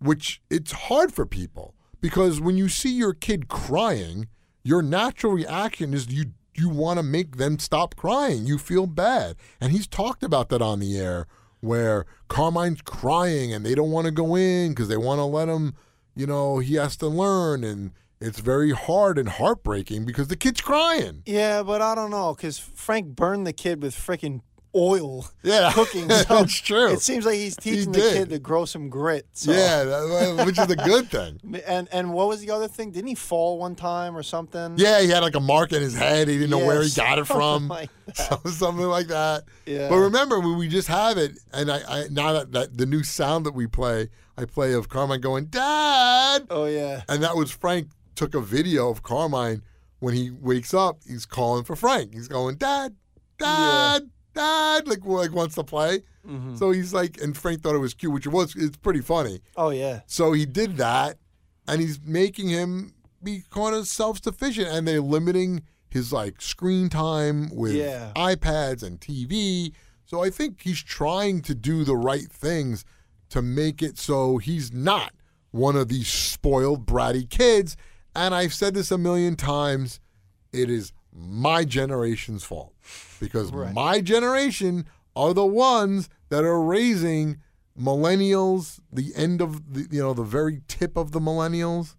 Which it's hard for people because when you see your kid crying, your natural reaction is you you want to make them stop crying. You feel bad. And he's talked about that on the air where Carmine's crying and they don't want to go in because they want to let him, you know, he has to learn and it's very hard and heartbreaking because the kid's crying. Yeah, but I don't know because Frank burned the kid with freaking oil Yeah, [LAUGHS] cooking. [LAUGHS] So that's true. It seems like he's teaching the kid to grow some grit. So. Yeah, that- which is a good thing. [LAUGHS] And and what was the other thing? Didn't he fall one time or something? Yeah, he had like a mark in his head. He didn't know where he got it from. something like So- something like that. Yeah. But remember, when we just have it, and I, I now that, that the new sound that we play, I play of Carmine going, Dad! Oh yeah. And that was Frank took a video of Carmine when he wakes up, he's calling for Frank. He's going, Dad, Dad, Dad, like, like wants to play. Mm-hmm. So he's like, and Frank thought it was cute, which it was, it's pretty funny. Oh yeah. So he did that, and he's making him be kind of self sufficient, and they're limiting his like screen time with Yeah. iPads and TV. So I think he's trying to do the right things to make it so he's not one of these spoiled, bratty kids. And I've said this a million times it is my generation's fault because Right. my generation are the ones that are raising millennials, the end of the you know the very tip of the millennials.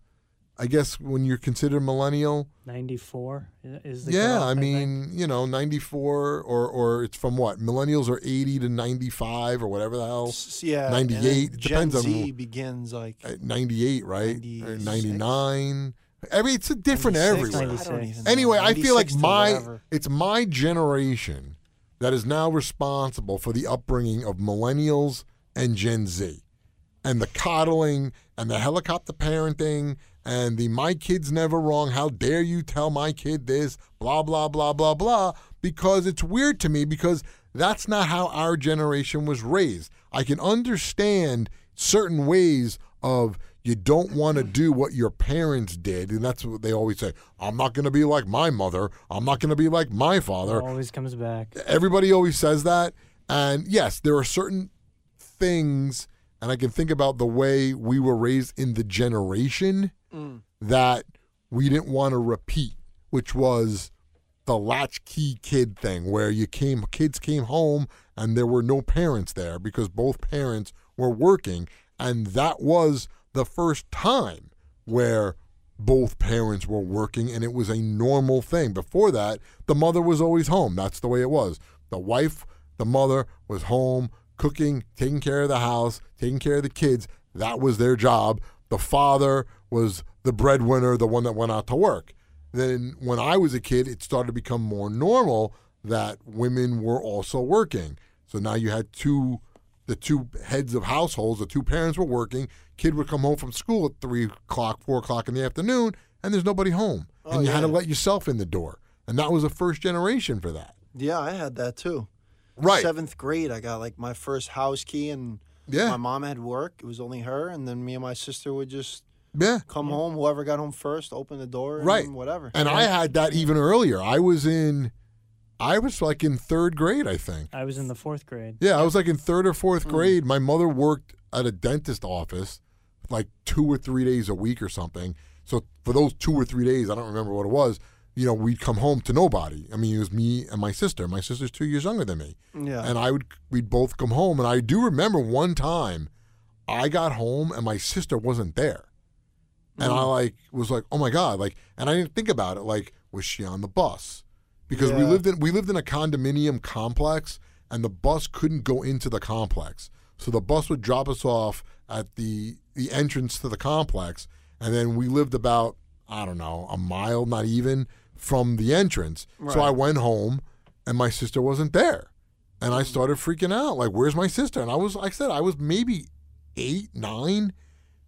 I guess when you're considered millennial, 94 is- the yeah, I mean, you know, 94 or or it's from what? Millennials are 80 to 95 or whatever the hell. Yeah. and then 98, it Gen depends on Z who- begins like. Uh, 98, right? Or 96? 99. I mean, it's a different everywhere. I. Anyway, I feel like my whatever. it's my generation that is now responsible for the upbringing of millennials and Gen Z. And the coddling and the helicopter parenting and the my kid's never wrong, how dare you tell my kid this, blah blah blah blah blah because it's weird to me because that's not how our generation was raised. I can understand certain ways of you don't want to do what your parents did and that's what they always say i'm not going to be like my mother. I'm not going to be like my father. Always comes back. everybody always says that and yes there are certain things and i can think about the way we were raised in the generation mm. that we didn't want to repeat which was the latchkey kid thing where you came kids came home and there were no parents there because both parents were working and that was the first time where both parents were working and it was a normal thing. Before that the mother was always home. That's the way it was. The wife the mother was home cooking taking care of the house taking care of the kids. That was their job. The father was the breadwinner the one that went out to work. Then when I was a kid, it started to become more normal that women were also working. So now you had two, the two heads of households, the two parents were working. Kid would come home from school at three o'clock, four o'clock in the afternoon, and there's nobody home, oh, and Oh, you had to let yourself in the door, and that was the first generation for that. Yeah, I had that too. Right. Seventh grade, I got like my first house key, and Yeah. my mom had work. It was only her, and then me and my sister would just Yeah. come home. Whoever got home first, open the door, and Right. Whatever. And I had that even earlier. I was in, I was like in third grade, I think. I was in the fourth grade. Yeah, I was like in third or fourth Mm. grade. My mother worked at a dentist office like two or three days a week or something. So for those two or three days, I don't remember what it was, you know, we'd come home to nobody. I mean, it was me and my sister. My sister's two years younger than me. yeah. And I would, we'd both come home. And I do remember one time I got home and my sister wasn't there. and I like was like, oh my god, like, and I didn't think about it. Like, was she on the bus? Because we lived in we lived in a condominium complex, and the bus couldn't go into the complex, so the bus would drop us off at the the entrance to the complex, and then we lived about I don't know a mile, not even from the entrance. So I went home, and my sister wasn't there, and I mm. started freaking out. Like, where's my sister? And I was, like I said, I was maybe eight, nine,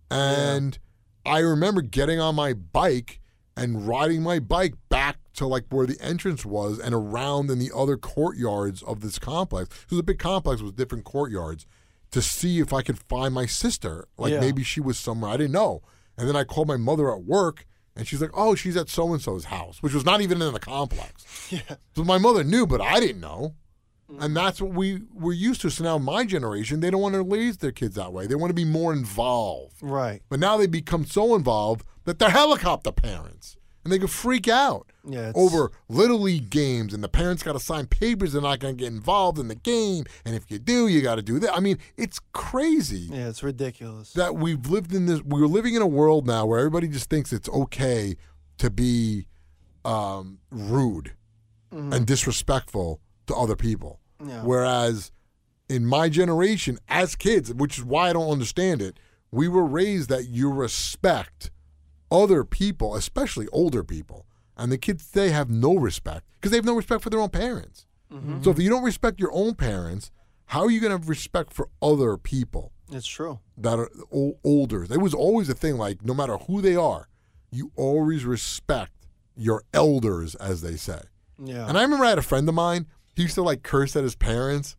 and I remember getting on my bike and riding my bike back to like where the entrance was and around in the other courtyards of this complex. It was a big complex with different courtyards to see if I could find my sister. Like Yeah. maybe she was somewhere. I didn't know. And then I called my mother at work and she's like, oh, she's at so and so's house, which was not even in the complex. [LAUGHS] Yeah. So my mother knew, but I didn't know. And that's what we were used to. So now my generation, they don't want to raise their kids that way. They want to be more involved. Right. But now they become so involved that they're helicopter parents. And they can freak out Yeah. It's, over little league games and the parents got to sign papers they're not going to get involved in the game and if you do you got to do that i mean it's crazy Yeah, it's ridiculous. that we've lived in this we're living in a world now where everybody just thinks it's okay to be um, rude and disrespectful to other people Yeah. whereas in my generation as kids which is why i don't understand it we were raised that you respect other people especially older people and the kids today have no respect because they have no respect for their own parents mm-hmm. so if you don't respect your own parents how are you going to have respect for other people It's true. that are o- older. It was always a thing. Like no matter who they are, you always respect your elders, as they say. Yeah. And I remember I had a friend of mine. He used to like curse at his parents,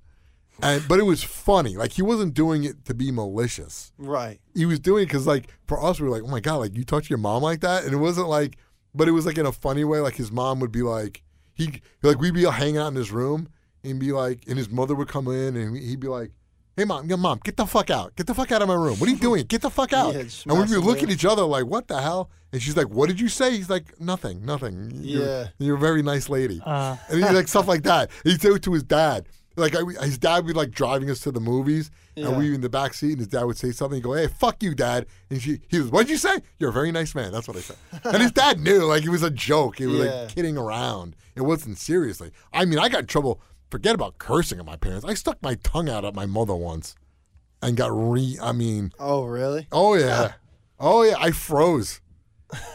and but it was funny. Like he wasn't doing it to be malicious. right. He was doing it because like for us, we were like, oh my god, like you talk to your mom like that, and it wasn't like, but it was like in a funny way. Like his mom would be like, he like we'd be hanging out in his room and be like, and his mother would come in and he'd be like. Hey mom, yeah, mom, get the fuck out! Get the fuck out of my room! What are you doing? Get the fuck [LAUGHS] out! Yeah, and we'd be massive, looking at each other like, "What the hell?" And she's like, "What did you say?" He's like, "Nothing, nothing." You're, Yeah. you're a very nice lady. Uh, And he's like stuff like that. He'd say it to his dad. Like I, his dad would be like driving us to the movies, Yeah. and we in the back seat, and his dad would say something. He'd go, "Hey, fuck you, dad!" And she, he was, "What'd you say? You're a very nice man." That's what I said. and his dad knew, like it was a joke. He was Yeah. like kidding around. It wasn't seriously. I mean, I got in trouble. Forget about cursing at my parents. I stuck my tongue out at my mother once, and got re. I mean, Oh, really? Oh yeah. [LAUGHS] Oh yeah, I froze.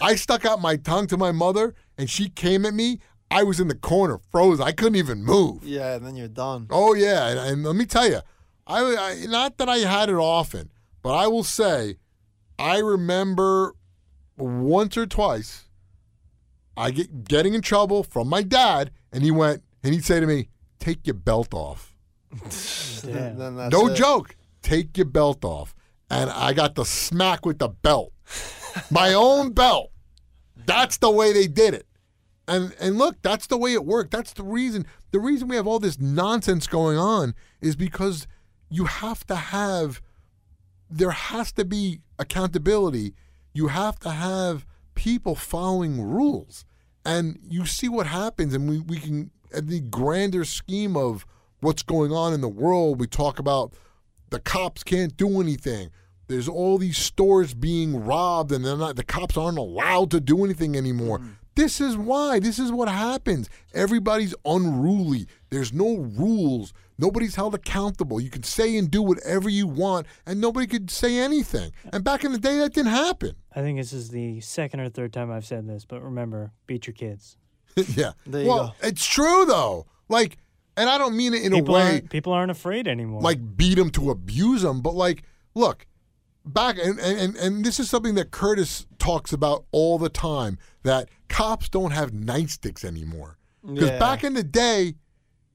I stuck out my tongue to my mother and she came at me. I was in the corner, froze. I couldn't even move. Yeah, and then you're done. Oh yeah, and, and let me tell you, I, I not that I had it often, but I will say, I remember once or twice, I get getting in trouble from my dad, and he went and he'd say to me, "Take your belt off." [LAUGHS] Damn. then no it. joke. Take your belt off. And I got the smack with the belt. My own belt. That's the way they did it. And and look, that's the way it worked. That's the reason the reason we have all this nonsense going on is because you have to have there has to be accountability. You have to have people following rules. And you see what happens, and we, we can, at the grander scheme of what's going on in the world, we talk about the cops can't do anything. There's all these stores being robbed, and they're not, the cops aren't allowed to do anything anymore. Mm-hmm. This is why. This is what happens. Everybody's unruly. There's no rules. Nobody's held accountable. You can say and do whatever you want, and nobody could say anything. And back in the day, that didn't happen. I think this is the second or third time I've said this, but remember, beat your kids. [LAUGHS] yeah. There you well, it's true though. Like, and I don't mean it in People a way aren't people aren't afraid anymore. like beat them to abuse them, but like, look, back and, and and this is something that Curtis talks about all the time that cops don't have nightsticks anymore. Because Yeah. back in the day,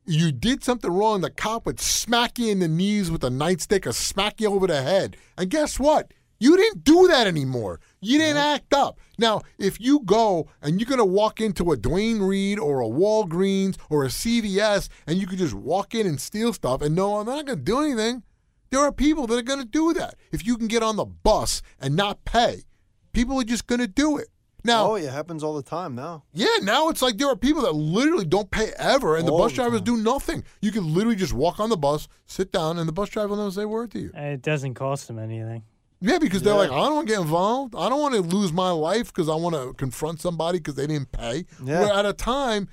you did something wrong, the cop would smack you in the knees with a nightstick or smack you over the head. And guess what? You didn't do that anymore. You didn't act up. Now, if you go and you're going to walk into a Duane Reade or a Walgreens or a CVS and you could just walk in and steal stuff and no, I'm not going to do anything, there are people that are going to do that. If you can get on the bus and not pay, people are just going to do it. Now, Oh, yeah, it happens all the time now. yeah, now it's like there are people that literally don't pay ever, and the bus the drivers time. do nothing. You can literally just walk on the bus, sit down, and the bus driver will never say a word to you. it doesn't cost them anything. Yeah, because they're Yeah. like, I don't want to get involved. I don't want to lose my life because I want to confront somebody because they didn't pay. Yeah. Where at a time,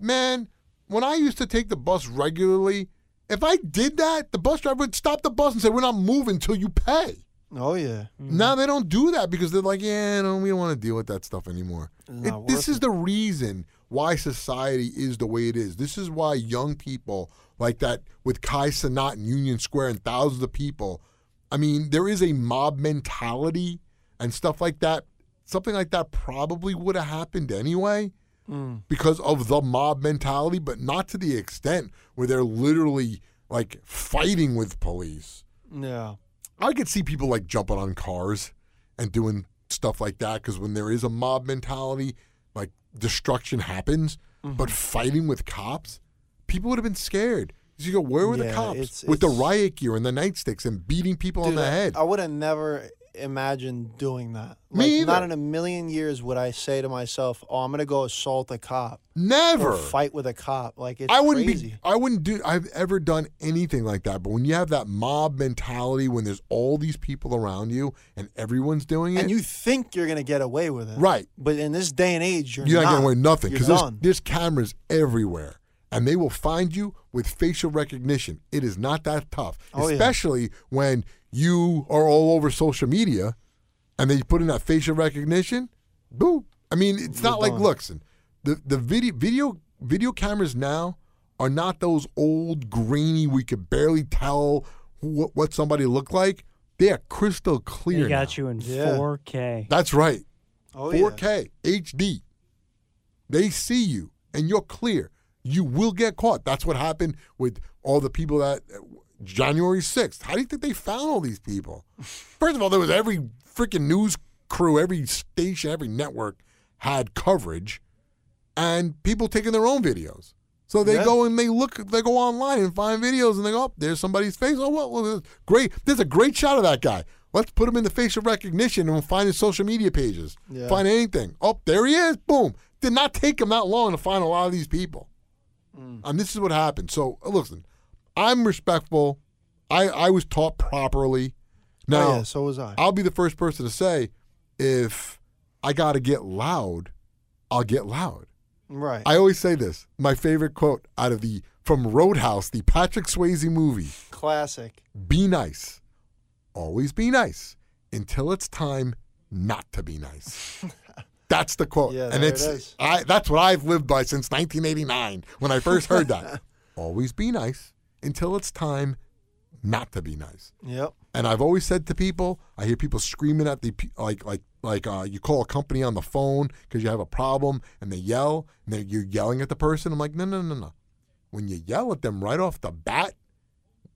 man, when I used to take the bus regularly, if I did that, the bus driver would stop the bus and say, "We're not moving until you pay." Oh yeah. Now they don't do that because they're like, yeah, no, we don't want to deal with that stuff anymore. It- this worth is it. the reason why society is the way it is. This is why young people like that with Kai Cenat and Union Square and thousands of people. I mean, there is a mob mentality and stuff like that. Something like that probably would have happened anyway Mm. because of the mob mentality, but not to the extent where they're literally like fighting with police. Yeah. I could see people like jumping on cars and doing stuff like that because when there is a mob mentality, like destruction happens. Mm-hmm. But fighting with cops, people would have been scared. You go, where were the cops it's- with the riot gear and the nightsticks and beating people on Dude, the I- head? I would have never imagined doing that. Me either. Not in a million years would I say to myself, "Oh, I'm gonna go assault a cop Never. fight with a cop." Like it's I wouldn't crazy. be. I wouldn't do. I've ever done anything like that. But when you have that mob mentality, when there's all these people around you and everyone's doing it, and you think you're gonna get away with it, right? But in this day and age, you're, You're not, not getting away with nothing because there's, there's cameras everywhere, and they will find you with facial recognition. It is not that tough, Oh, yeah. especially when you are all over social media, and they put in that facial recognition. Boom! I mean, it's You're not like done. listen, the the video video video cameras now are not those old grainy. We could barely tell what what somebody looked like. They are crystal clear. They got now. you in Yeah. 4K. That's right. oh, yeah. 4K HD. They see you and you're clear. You will get caught. That's what happened with all the people that January 6th. How do you think they found all these people? First of all, there was every freaking news crew, every station, every network had coverage and people taking their own videos. So they Yeah. go and they look, they go online and find videos and they go, oh, there's somebody's face. Oh, well, great. There's a great shot of that guy. Let's put him in the facial recognition and we'll find his social media pages. Yeah. Find anything. Oh, there he is. Boom. Did not take him that long to find a lot of these people. And this is what happened. So uh, listen, I'm respectful. I, I was taught properly. Oh, now, oh, yeah, so was I. I'll be the first person to say if I got to get loud, I'll get loud. right. I always say this. My favorite quote out of the from Road House, the Patrick Swayze movie. Classic. Be nice. Always be nice until it's time not to be nice. [LAUGHS] That's the quote. Yeah, and it's it. I that's what I've lived by since 1989 when I first heard that. [LAUGHS] Always be nice until it's time not to be nice. Yep. And I've always said to people, I hear people screaming at the like like like uh, you call a company on the phone because you have a problem and they yell and they, you're yelling at the person. I'm like, no, no, no, no. When you yell at them right off the bat,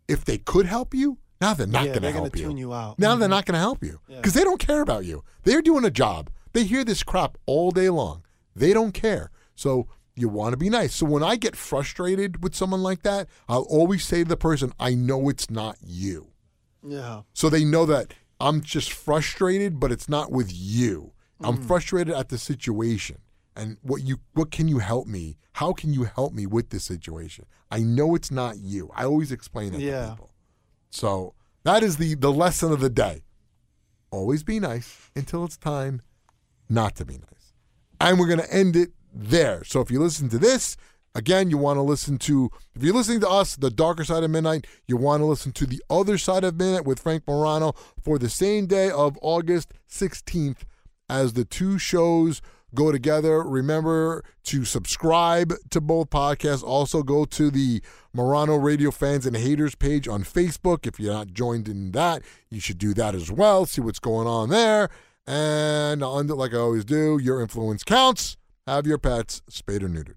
if they could help you, now they're not yeah, going to they're help you. tune you out. Now they're not going to help you Yeah. because they don't care about you. They're doing a job. They hear this crap all day long. They don't care. So you want to be nice. So when I get frustrated with someone like that, I'll always say to the person, I know it's not you. Yeah. So they know that I'm just frustrated, but it's not with you. I'm Mm. frustrated at the situation. And what you what can you help me? How can you help me with this situation? I know it's not you. I always explain it to Yeah. people. So that is the the lesson of the day. Always be nice until it's time not to be nice. And we're going to end it there. So if you listen to this, again, you want to listen to, if you're listening to us, The Darker Side of Midnight, you want to listen to The Other Side of Midnight with Frank Morano for the same day of August 16th as the two shows go together. Remember to subscribe to both podcasts. Also, go to the Morano Radio Fans and Haters page on Facebook. If you're not joined in that, you should do that as well. See what's going on there. And on, like I always do, your influence counts. Have your pets spayed or neutered.